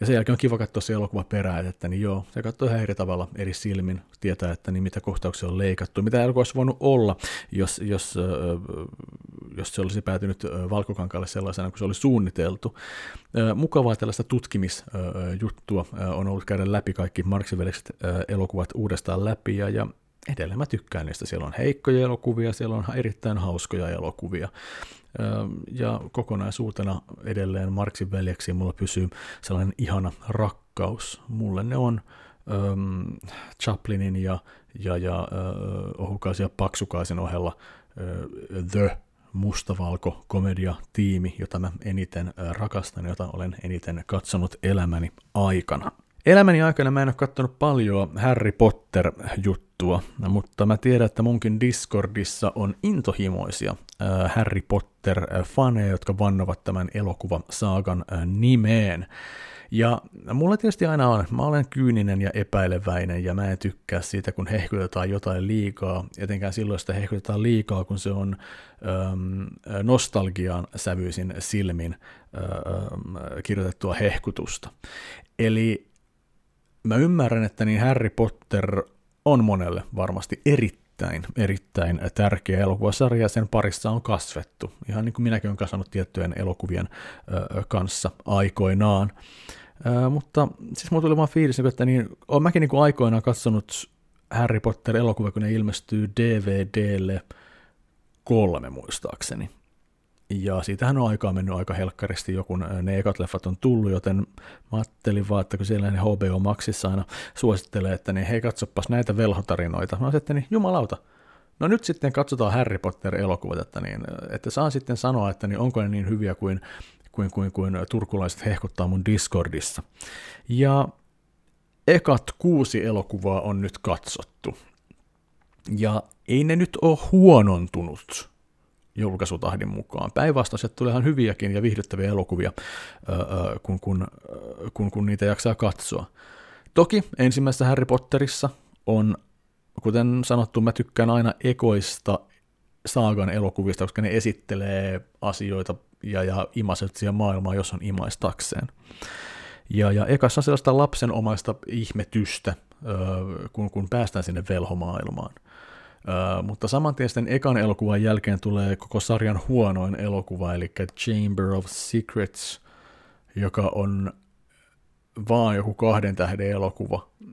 Ja sen jälkeen on kiva katsoa se elokuva perään, että niin joo, se katsoo ihan eri tavalla eri silmin, tietää, että niin mitä kohtauksia on leikattu, mitä elokuva olisi voinut olla, jos, jos, jos se olisi päätynyt valkokankaalle sellaisena kuin se oli suunniteltu. Mukavaa tällaista tutkimisjuttua on ollut käydä läpi kaikki Marksin elokuvat uudestaan läpi, ja, ja edelleen mä tykkään niistä. Siellä on heikkoja elokuvia, siellä on erittäin hauskoja elokuvia. Ja kokonaisuutena edelleen Marksin veljeksi mulla pysyy sellainen ihana rakkaus. Mulle ne on ähm, Chaplinin ja, ja, ja äh, Ohukaisen ja Paksukaisen ohella äh, The mustavalko komedia tiimi, jota mä eniten rakastan, jota olen eniten katsonut elämäni aikana. Elämäni aikana mä en ole katsonut paljon Harry Potter-juttua, mutta mä tiedän, että munkin Discordissa on intohimoisia Harry Potter-faneja, jotka vannovat tämän elokuvan saagan nimeen. Ja mulla tietysti aina on, mä olen kyyninen ja epäileväinen ja mä en tykkää siitä, kun hehkutetaan jotain liikaa, etenkään silloin sitä hehkutetaan liikaa, kun se on ähm, nostalgiaan sävyisin silmin ähm, kirjoitettua hehkutusta. Eli mä ymmärrän, että niin Harry Potter on monelle varmasti erittäin, erittäin tärkeä elokuvasarja, sen parissa on kasvettu, ihan niin kuin minäkin olen kasvanut tiettyjen elokuvien kanssa aikoinaan. Mutta siis mulla tuli vaan fiilis, niin että niin, olen mäkin niin kuin aikoinaan katsonut Harry Potter-elokuva, kun ne ilmestyy DVDlle kolme muistaakseni. Ja siitähän on aikaa mennyt aika helkkaristi jo, kun ne ekat leffat on tullut, joten mä ajattelin vaan, että kun siellä ne HBO Maxissa aina suosittelee, että niin hei katsopas näitä velhotarinoita. Mä että niin jumalauta, no nyt sitten katsotaan Harry Potter-elokuvat, että, niin, että saan sitten sanoa, että niin onko ne niin hyviä kuin, kuin, kuin, kuin turkulaiset hehkuttaa mun Discordissa. Ja ekat kuusi elokuvaa on nyt katsottu. Ja ei ne nyt ole huonontunut julkaisutahdin mukaan. Päinvastoin tulee ihan hyviäkin ja viihdyttäviä elokuvia, kun, kun, kun, kun niitä jaksaa katsoa. Toki ensimmäisessä Harry Potterissa on, kuten sanottu, mä tykkään aina ekoista saagan elokuvista, koska ne esittelee asioita ja, ja imaset siihen maailmaan, jos on imaistakseen. Ja, ja ekassa on sellaista lapsenomaista ihmetystä, kun, kun päästään sinne velhomaailmaan. Mutta saman tien sitten ekan elokuvan jälkeen tulee koko sarjan huonoin elokuva, eli Chamber of Secrets, joka on vaan joku kahden tähden elokuva uh,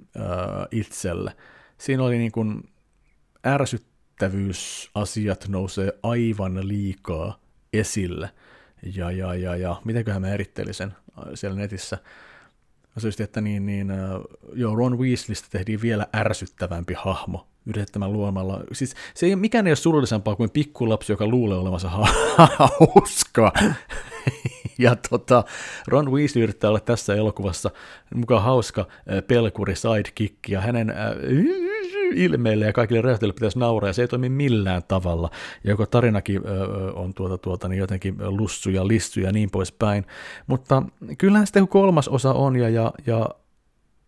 itselle. Siinä oli niin kuin ärsyttävyysasiat nousee aivan liikaa esille. Ja, ja, ja, ja mitenköhän mä erittelisin siellä netissä. Mä että niin, niin, joo, Ron Weasleystä tehtiin vielä ärsyttävämpi hahmo yrittämään luomalla. Siis se ei, mikään ei ole surullisempaa kuin pikkulapsi, joka luulee olevansa [LAUGHS] hauska. ja tota, Ron Weasley yrittää olla tässä elokuvassa mukaan hauska pelkuri sidekick, ja hänen äh, ilmeille ja kaikille räjähtelyille pitäisi nauraa, ja se ei toimi millään tavalla. Ja joko tarinakin äh, on tuota, tuota, niin jotenkin lussu ja lissu ja niin poispäin. Mutta kyllähän sitten kolmas osa on, ja, ja, ja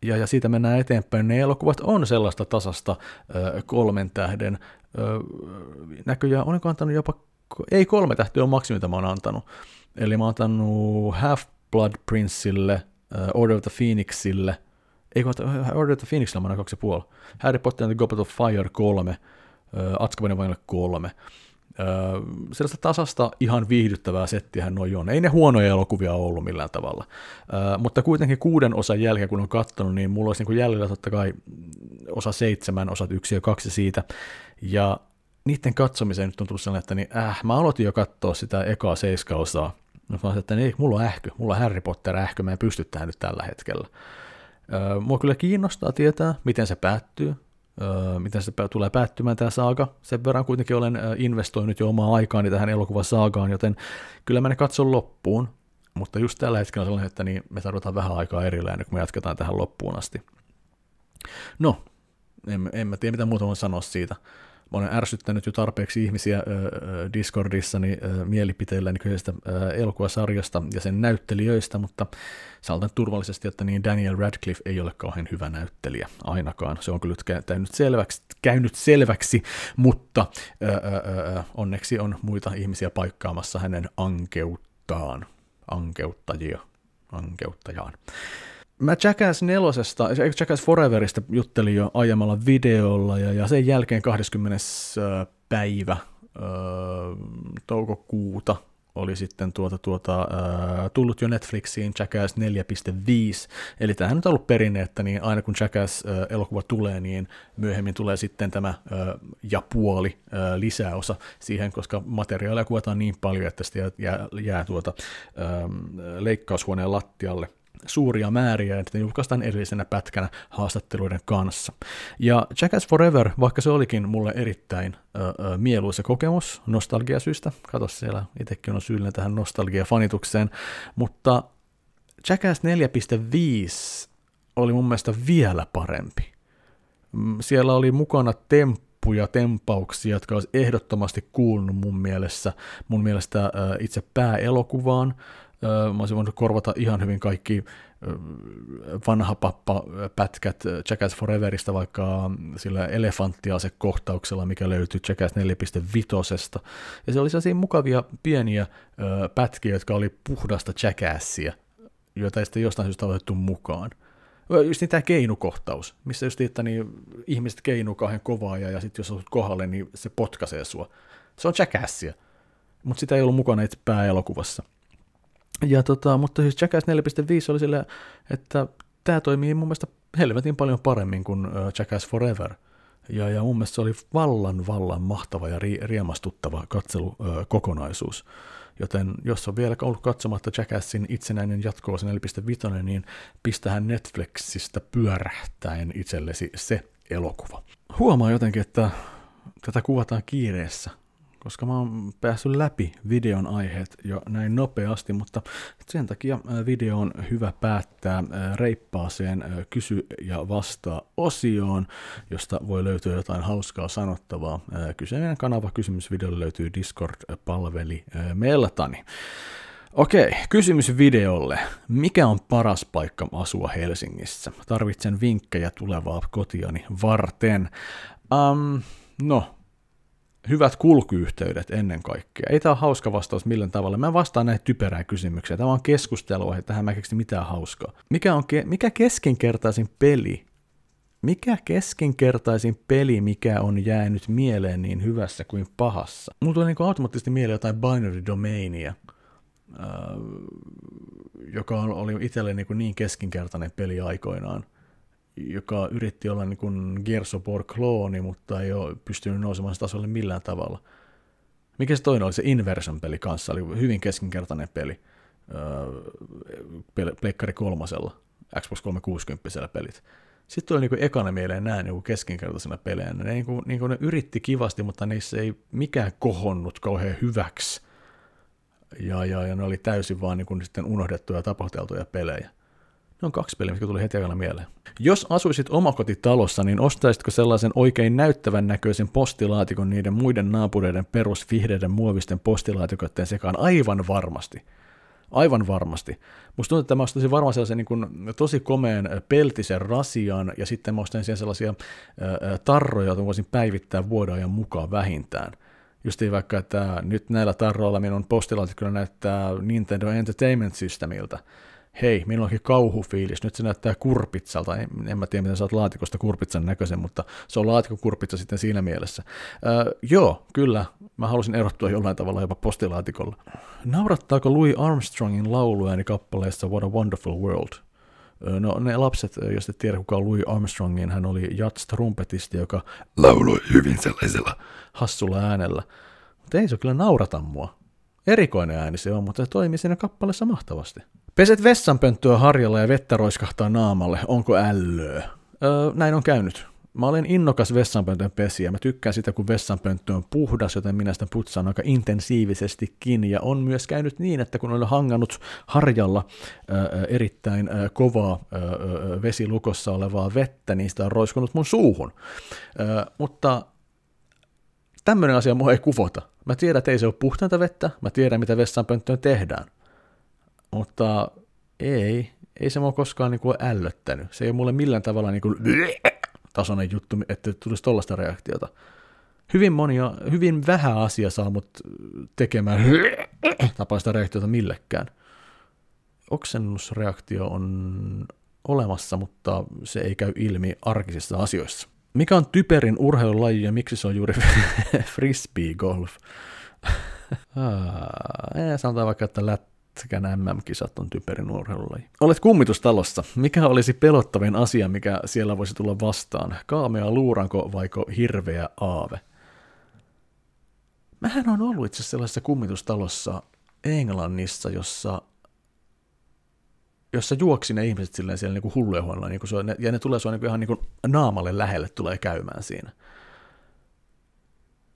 ja, ja siitä mennään eteenpäin, ne elokuvat on sellaista tasasta ö, kolmen tähden. Ö, näköjään, olenko antanut jopa, ei kolme tähtiä on maksimi, mitä mä oon antanut. Eli mä oon antanut Half-Blood Princeille, Order of the Phoenixille, ei Order of the Phoenixille mä annan kaksi ja puoli. Harry Potter and the Goblet of Fire kolme, Atskabanin vainalle kolme sellaista tasasta ihan viihdyttävää settiä noin on. Ei ne huonoja elokuvia ollut millään tavalla, mutta kuitenkin kuuden osan jälkeen, kun on katsonut, niin mulla olisi niin jäljellä totta kai osa seitsemän, osat yksi ja kaksi siitä, ja niiden katsomiseen nyt on tullut sellainen, että niin, äh, mä aloitin jo katsoa sitä ekaa seiskaosaa, mä sanoin, että niin, mulla on ähky, mulla on Harry Potter ähky, mä en pysty tähän nyt tällä hetkellä. Mua kyllä kiinnostaa tietää, miten se päättyy, miten se tulee päättymään tämä saaga. Sen verran kuitenkin olen investoinut jo omaa aikaani tähän elokuvasaagaan, joten kyllä mä ne katson loppuun, mutta just tällä hetkellä on sellainen, että niin me tarvitaan vähän aikaa erillään, kun me jatketaan tähän loppuun asti. No, en, en mä tiedä mitä muuta voin sanoa siitä mä olen ärsyttänyt jo tarpeeksi ihmisiä Discordissani äh, mielipiteilläni kyseisestä elokuvasarjasta ja sen näyttelijöistä, mutta saatan turvallisesti, että niin Daniel Radcliffe ei ole kauhean hyvä näyttelijä ainakaan. Se on kyllä käynyt selväksi, käynyt selväksi mutta onneksi on muita ihmisiä paikkaamassa hänen ankeuttaan, ankeuttajia, ankeuttajaan. Mä Jackass nelosesta, Jackass Foreverista juttelin jo aiemmalla videolla ja, ja sen jälkeen 20. päivä ö, toukokuuta oli sitten tuota, tuota, äh, tullut jo Netflixiin Jackass 4.5, eli tämähän on ollut perinne, että niin aina kun Jackass-elokuva tulee, niin myöhemmin tulee sitten tämä äh, ja puoli äh, lisäosa siihen, koska materiaalia kuvataan niin paljon, että sitä jää, jää, tuota, äh, leikkaushuoneen lattialle – suuria määriä, että ne julkaistaan erillisenä pätkänä haastatteluiden kanssa. Ja Jackass Forever, vaikka se olikin mulle erittäin ö, ö, mieluisa kokemus nostalgiasyistä, kato siellä itsekin on syyllinen tähän nostalgiafanitukseen, mutta Jackass 4.5 oli mun mielestä vielä parempi. Mm, siellä oli mukana temppuja, tempauksia, jotka olisi ehdottomasti kuulunut mun mielestä, mun mielestä itse pääelokuvaan, Mä olisin voinut korvata ihan hyvin kaikki vanha pappa pätkät Jackass Foreverista vaikka sillä elefanttiase-kohtauksella, mikä löytyy Jackass 4.5. Ja se oli sellaisia mukavia pieniä pätkiä, jotka oli puhdasta Jackassia, joita ei sitten jostain syystä otettu mukaan. Just niin tämä keinukohtaus, missä just että niin ihmiset keinuu kauhean kovaa ja, ja sitten jos osut kohdalle, niin se potkaisee sua. Se on Jackassia, mutta sitä ei ollut mukana itse pääelokuvassa. Ja tota, mutta siis Jackass 4.5 oli sillä, että tämä toimii mun mielestä helvetin paljon paremmin kuin Jackass Forever. Ja, ja mun mielestä se oli vallan, vallan mahtava ja ri, riemastuttava katselukokonaisuus. Joten jos on vielä ollut katsomatta Jackassin itsenäinen jatko 4.5, niin pistähän Netflixistä pyörähtäen itsellesi se elokuva. Huomaa jotenkin, että tätä kuvataan kiireessä koska mä oon päässyt läpi videon aiheet jo näin nopeasti, mutta sen takia video on hyvä päättää reippaaseen kysy ja vastaa osioon, josta voi löytyä jotain hauskaa sanottavaa. Kyseinen kanava kysymysvideolle löytyy Discord-palveli Meltani. Okei, kysymys videolle. Mikä on paras paikka asua Helsingissä? Tarvitsen vinkkejä tulevaa kotiani varten. Um, no, hyvät kulkuyhteydet ennen kaikkea. Ei tämä ole hauska vastaus millään tavalla. Mä vastaan näitä typerää kysymyksiä. Tämä on keskustelua, että tähän mä keksin mitään hauskaa. Mikä, on ke- mikä keskinkertaisin peli, mikä keskinkertaisin peli, mikä on jäänyt mieleen niin hyvässä kuin pahassa? Mulla tuli niin automaattisesti mieleen jotain Binary Domainia, äh, joka oli itselle niin, niin keskinkertainen peli aikoinaan joka yritti olla niin kuin Gears of War-klooni, mutta ei ole pystynyt nousemaan tasolle millään tavalla. Mikä se toinen oli? Se Inversion-peli kanssa oli hyvin keskinkertainen peli. Öö, Pleikkari kolmasella, Xbox 360 pelit. Sitten tuli niin ekana mieleen nämä niin keskinkertaisena pelejä. Ne, niin kuin, niin kuin ne yritti kivasti, mutta niissä ei mikään kohonnut kauhean hyväksi. Ja, ja, ja ne oli täysin vaan niin kuin sitten unohdettuja ja tapahteltuja pelejä. Ne on kaksi peliä, mitkä tuli heti aikana mieleen. Jos asuisit omakotitalossa, niin ostaisitko sellaisen oikein näyttävän näköisen postilaatikon niiden muiden naapureiden perusvihreiden muovisten postilaatikoiden sekaan? Aivan varmasti. Aivan varmasti. Musta tuntuu, että mä ostaisin varmaan sellaisen niin kuin, tosi komeen peltisen rasian ja sitten mä ostaisin sellaisia ää, tarroja, joita voisin päivittää vuoden ajan mukaan vähintään. Justiin vaikka, että nyt näillä tarroilla minun postilaatikolla näyttää Nintendo Entertainment Systemiltä hei, minulla onkin kauhufiilis, nyt se näyttää kurpitsalta, en, en mä tiedä, miten sä oot laatikosta kurpitsan näköisen, mutta se on laatikkokurpitsa sitten siinä mielessä. Öö, joo, kyllä, mä halusin erottua jollain tavalla jopa postilaatikolla. Naurattaako Louis Armstrongin lauluääni kappaleessa What a Wonderful World? No ne lapset, jos et tiedä kuka on Louis Armstrong, niin hän oli jats-trumpetisti, joka lauloi hyvin sellaisella hassulla äänellä. Mutta ei se kyllä naurata mua. Erikoinen ääni se on, mutta se toimii siinä kappaleessa mahtavasti. Peset vessanpönttöä harjalla ja vettä roiskahtaa naamalle, onko ällöä? Öö, näin on käynyt. Mä olen innokas vessanpöntön pesiä. Mä tykkään sitä, kun vessanpönttö on puhdas, joten minä sitä putsaan aika intensiivisestikin. Ja on myös käynyt niin, että kun olen hangannut harjalla erittäin ö, kovaa vesilukossa olevaa vettä, niin sitä on roiskunut mun suuhun. Mutta tämmöinen asia mua ei kuvota. Mä tiedän, että ei se ole puhtainta vettä, mä tiedän, mitä vessanpönttöön tehdään. Mutta ei, ei se mua koskaan niin kuin ällöttänyt. Se ei ole mulle millään tavalla niin kuin [CLEARS THROAT] tasoinen juttu, että tulisi tollaista reaktiota. Hyvin monia, hyvin vähän asia saa mut tekemään [CLEARS THROAT] tapaista reaktiota millekään. Oksennusreaktio on olemassa, mutta se ei käy ilmi arkisissa asioissa. Mikä on typerin urheilulaji ja miksi se on juuri [LAUGHS] frisbee golf? [LAUGHS] Ei, sanotaan vaikka, että lätkän MM-kisat on typerin urheilulaji. Olet kummitustalossa. Mikä olisi pelottavin asia, mikä siellä voisi tulla vastaan? Kaamea luuranko vaiko hirveä aave? Mähän on ollut itse sellaisessa kummitustalossa Englannissa, jossa jossa juoksi ne ihmiset silleen siellä niin kuin hulluja huonolla, niin kuin ne, ja ne tulee sua niin ihan niin kuin naamalle lähelle tulee käymään siinä.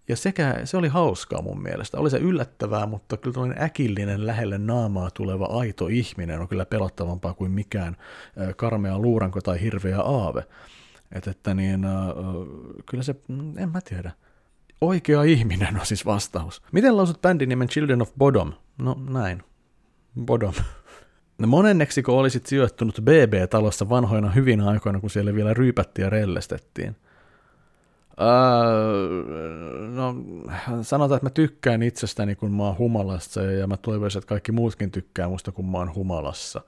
Ja sekä, se oli hauskaa mun mielestä. Oli se yllättävää, mutta kyllä tällainen äkillinen lähelle naamaa tuleva aito ihminen on kyllä pelottavampaa kuin mikään karmea luuranko tai hirveä aave. Et, että niin, kyllä se, mm, en mä tiedä. Oikea ihminen on siis vastaus. Miten lausut bändin nimen Children of Bodom? No näin. Bodom. No monenneksiko olisit sijoittunut BB-talossa vanhoina hyvinä aikoina, kun siellä vielä ryypättiin ja rellestettiin? Öö, no, sanotaan, että mä tykkään itsestäni, kun mä oon humalassa, ja mä toivoisin, että kaikki muutkin tykkää musta, kun mä oon humalassa.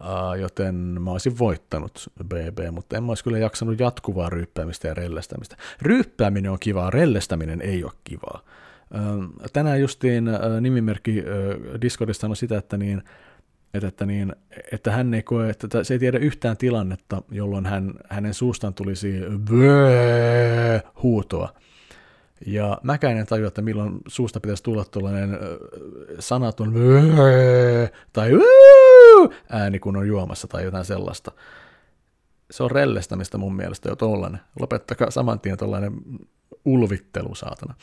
Uh, joten mä olisin voittanut BB, mutta en mä olisi kyllä jaksanut jatkuvaa ryyppäämistä ja rellestämistä. Ryyppääminen on kivaa, rellestäminen ei ole kivaa. Uh, tänään justiin nimimerkki Discordista sanoi sitä, että niin, että, että, niin, että hän ei koe, että se ei tiedä yhtään tilannetta, jolloin hän, hänen suustaan tulisi huutoa. Ja mäkään en tajua, että milloin suusta pitäisi tulla tuollainen sanaton tai ääni, kun on juomassa tai jotain sellaista. Se on rellestämistä mun mielestä jo tollainen. Lopettakaa saman tien tollainen ulvittelu, saatana.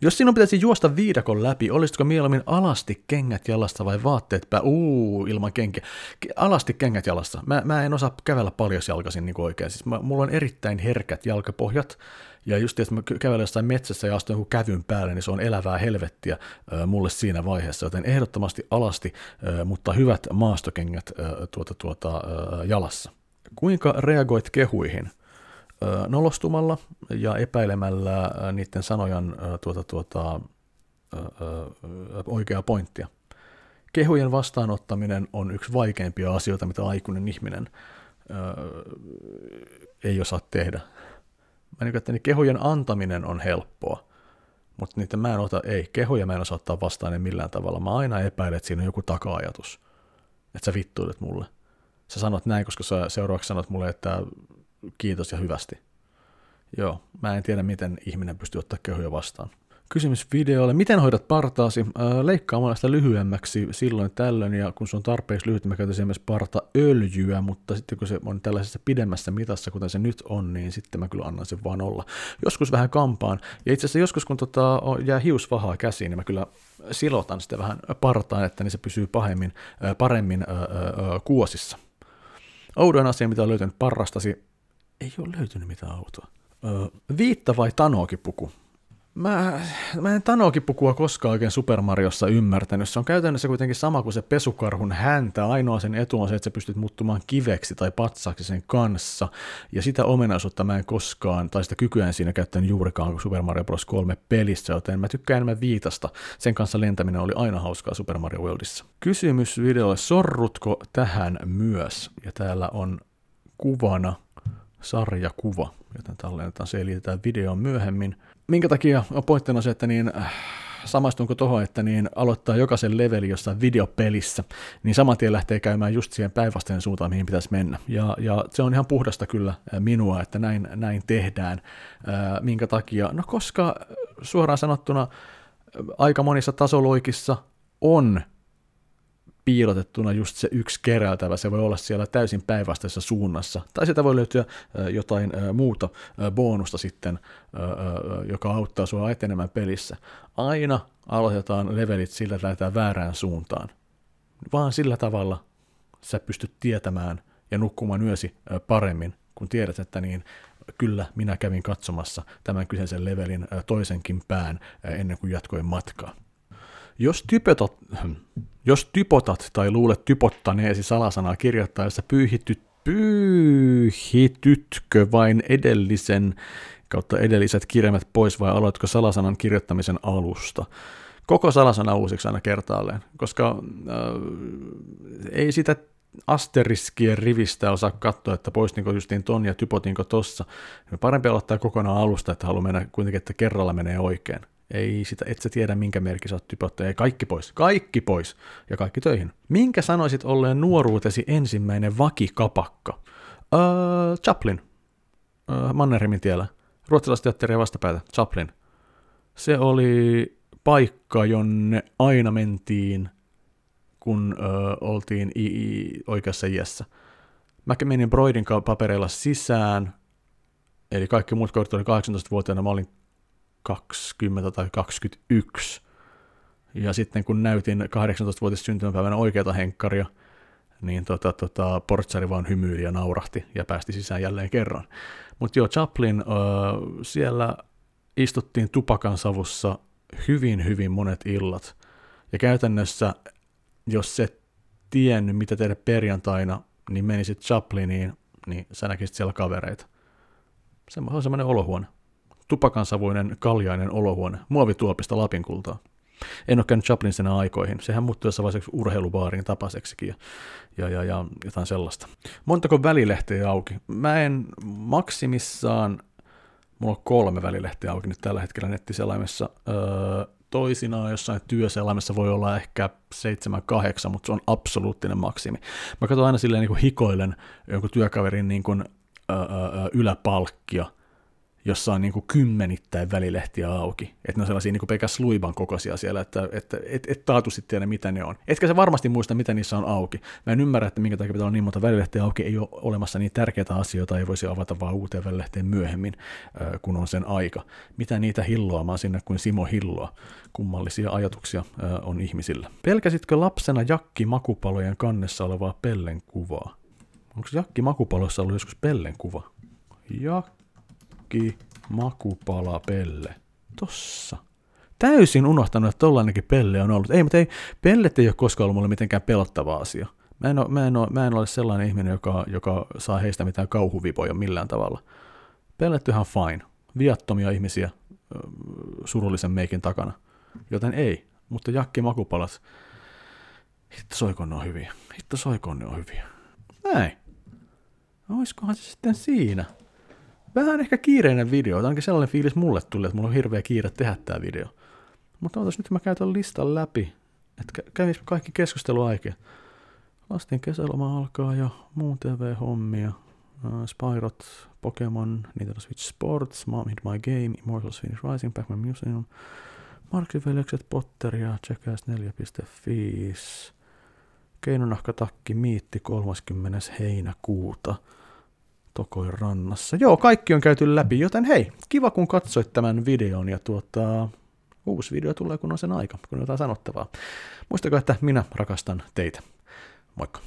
Jos sinun pitäisi juosta viidakon läpi, olisitko mieluummin alasti kengät jalassa vai vaatteet pää? Uu, ilman kenkiä. Alasti kengät jalassa. Mä, mä en osaa kävellä paljon jalkaisin niin oikein. Siis mä, mulla on erittäin herkät jalkapohjat, ja just jos mä kävelen jossain metsässä ja astun joku kävyn päälle, niin se on elävää helvettiä äh, mulle siinä vaiheessa, joten ehdottomasti alasti, äh, mutta hyvät maastokengät äh, tuota, tuota, äh, jalassa. Kuinka reagoit kehuihin? Nolostumalla ja epäilemällä niiden sanojan tuota, tuota, oikeaa pointtia. Kehujen vastaanottaminen on yksi vaikeimpia asioita, mitä aikuinen ihminen ei osaa tehdä. Mä niin, että niin kehujen antaminen on helppoa, mutta niitä mä en ota, ei, kehuja mä en osaa ottaa vastaan millään tavalla. Mä aina epäilen, että siinä on joku taka-ajatus, että sä vittuilet mulle. Sä sanot näin, koska sä seuraavaksi sanot mulle, että kiitos ja hyvästi. Joo, mä en tiedä, miten ihminen pystyy ottaa kehoja vastaan. Kysymys videolle. Miten hoidat partaasi? Leikkaamalla sitä lyhyemmäksi silloin tällöin, ja kun se on tarpeeksi lyhyt, mä käytän myös partaöljyä, mutta sitten kun se on tällaisessa pidemmässä mitassa, kuten se nyt on, niin sitten mä kyllä annan sen vaan olla. Joskus vähän kampaan, ja itse asiassa joskus kun tota, jää hiusvahaa käsiin, niin mä kyllä silotan sitä vähän partaan, että niin se pysyy pahemmin, paremmin kuosissa. Oudoin asia, mitä on löytänyt parrastasi, ei ole löytynyt mitään autoa. Öö, viitta vai Tanoki-puku? Mä, mä en Tanoki-pukua koskaan oikein Super Mariossa ymmärtänyt. Se on käytännössä kuitenkin sama kuin se pesukarhun häntä. Ainoa sen etu on se, että sä pystyt muuttumaan kiveksi tai patsaksi sen kanssa. Ja sitä omenaisuutta mä en koskaan, tai sitä kykyä en siinä käyttänyt juurikaan Super Mario Bros. 3 pelissä, joten mä tykkään enemmän viitasta. Sen kanssa lentäminen oli aina hauskaa Super Mario Worldissa. Kysymys videolle, sorrutko tähän myös? Ja täällä on kuvana sarjakuva, joten tallennetaan se liitetään videoon myöhemmin. Minkä takia on pointtina se, että niin, äh, samaistunko tuohon, että niin aloittaa jokaisen leveli jossain videopelissä, niin saman tien lähtee käymään just siihen päinvastainen suuntaan, mihin pitäisi mennä. Ja, ja se on ihan puhdasta kyllä äh, minua, että näin, näin tehdään. Äh, minkä takia? No koska suoraan sanottuna aika monissa tasoloikissa on piilotettuna just se yksi keräiltävä, se voi olla siellä täysin päinvastaisessa suunnassa. Tai sieltä voi löytyä jotain muuta bonusta sitten, joka auttaa sua etenemään pelissä. Aina aloitetaan levelit sillä, että lähdetään väärään suuntaan. Vaan sillä tavalla sä pystyt tietämään ja nukkumaan yösi paremmin, kun tiedät, että niin kyllä minä kävin katsomassa tämän kyseisen levelin toisenkin pään ennen kuin jatkoin matkaa. Jos typetot, jos typotat tai luulet typottaneesi salasanaa kirjoittaessa, pyyhityt, pyyhitytkö vain edellisen kautta edelliset kirjaimet pois vai aloitko salasanan kirjoittamisen alusta? Koko salasana uusiksi aina kertaalleen, koska äh, ei sitä asteriskien rivistä osaa katsoa, että poistinko justiin ton ja typotinko tossa. Parempi aloittaa kokonaan alusta, että haluaa mennä kuitenkin, että kerralla menee oikein. Ei sitä, et sä tiedä, minkä merkki sä oot typottanut. Ei, kaikki pois. Kaikki pois. Ja kaikki töihin. Minkä sanoisit olleen nuoruutesi ensimmäinen vakikapakka? Öö, Chaplin. Öö, Mannerheimin tiellä. Ruotsalaisteatteria vastapäätä. Chaplin. Se oli paikka, jonne aina mentiin, kun öö, oltiin i- i- oikeassa iässä. Mä menin Broidin papereilla sisään, eli kaikki muut kortit oli 18-vuotiaana, mä olin 20 tai 21. Ja sitten kun näytin 18-vuotias syntymäpäivänä oikeata henkkaria, niin tota, tota, portsari vaan hymyili ja naurahti ja päästi sisään jälleen kerran. Mutta joo, Chaplin, öö, siellä istuttiin tupakan savussa hyvin, hyvin monet illat. Ja käytännössä, jos se tiennyt, mitä tehdä perjantaina, niin menisit Chapliniin, niin sä näkisit siellä kavereita. Se on semmoinen olohuone. Tupakansavuinen, kaljainen olohuone, muovituopista Lapinkultaa. En ole käynyt Chaplinsen aikoihin. Sehän muuttui jossain vaiheessa urheilubaarin tapaseksikin ja, ja, ja, ja jotain sellaista. Montako välilehteä auki? Mä en maksimissaan, mulla on kolme välilehteä auki nyt tällä hetkellä nettiselaimessa. Öö, toisinaan jossain työselaimessa voi olla ehkä 7-8, mutta se on absoluuttinen maksimi. Mä katson aina silleen niin kuin hikoilen jonkun työkaverin niin kuin, öö, yläpalkkia, jossa on niin kuin kymmenittäin välilehtiä auki. Että ne on sellaisia niin kuin pelkäs luiban kokoisia siellä, että, että et, et taatusti tiedä, mitä ne on. Etkä se varmasti muista, mitä niissä on auki. Mä en ymmärrä, että minkä takia pitää olla niin monta välilehtiä auki. Ei ole olemassa niin tärkeitä asioita, ei voisi avata vaan uuteen välilehteen myöhemmin, kun on sen aika. Mitä niitä hilloamaan sinne kuin Simo Hilloa? Kummallisia ajatuksia on ihmisillä. Pelkäsitkö lapsena Jakki Makupalojen kannessa olevaa Pellen kuvaa? Onko Jakki Makupaloissa ollut joskus Pellen kuva? Jakki Jakki Makupala Pelle. Tossa. Täysin unohtanut, että tollainenkin Pelle on ollut. Ei, mutta ei, Pellet ei ole koskaan ollut mulle mitenkään pelottava asia. Mä en, ole, mä, en ole, mä en ole sellainen ihminen, joka, joka saa heistä mitään kauhuvipoja millään tavalla. Pellet ihan fine. Viattomia ihmisiä surullisen meikin takana. Joten ei. Mutta Jakki Makupalat, hitto soikoon ne on hyviä. Hitto soikoon ne on hyviä. Näin. Oiskohan se sitten siinä? Vähän ehkä kiireinen video, ainakin sellainen fiilis mulle tuli, että mulla on hirveä kiire tehdä tämä video. Mutta ootas nyt mä käytän listan läpi, että kävis kaikki keskusteluaike. Lasten kesäloma alkaa jo, muun TV-hommia, Spyrot, Pokemon, Nintendo Switch Sports, Mom Hit My Game, Immortals Finish Rising, Pac-Man Museum, Potter ja Jackass 4.5, Keinonahkatakki Miitti 30. heinäkuuta – Tokoin rannassa. Joo, kaikki on käyty läpi, joten hei, kiva kun katsoit tämän videon ja tuota, uusi video tulee kun on sen aika, kun on jotain sanottavaa. Muistakaa, että minä rakastan teitä. Moikka!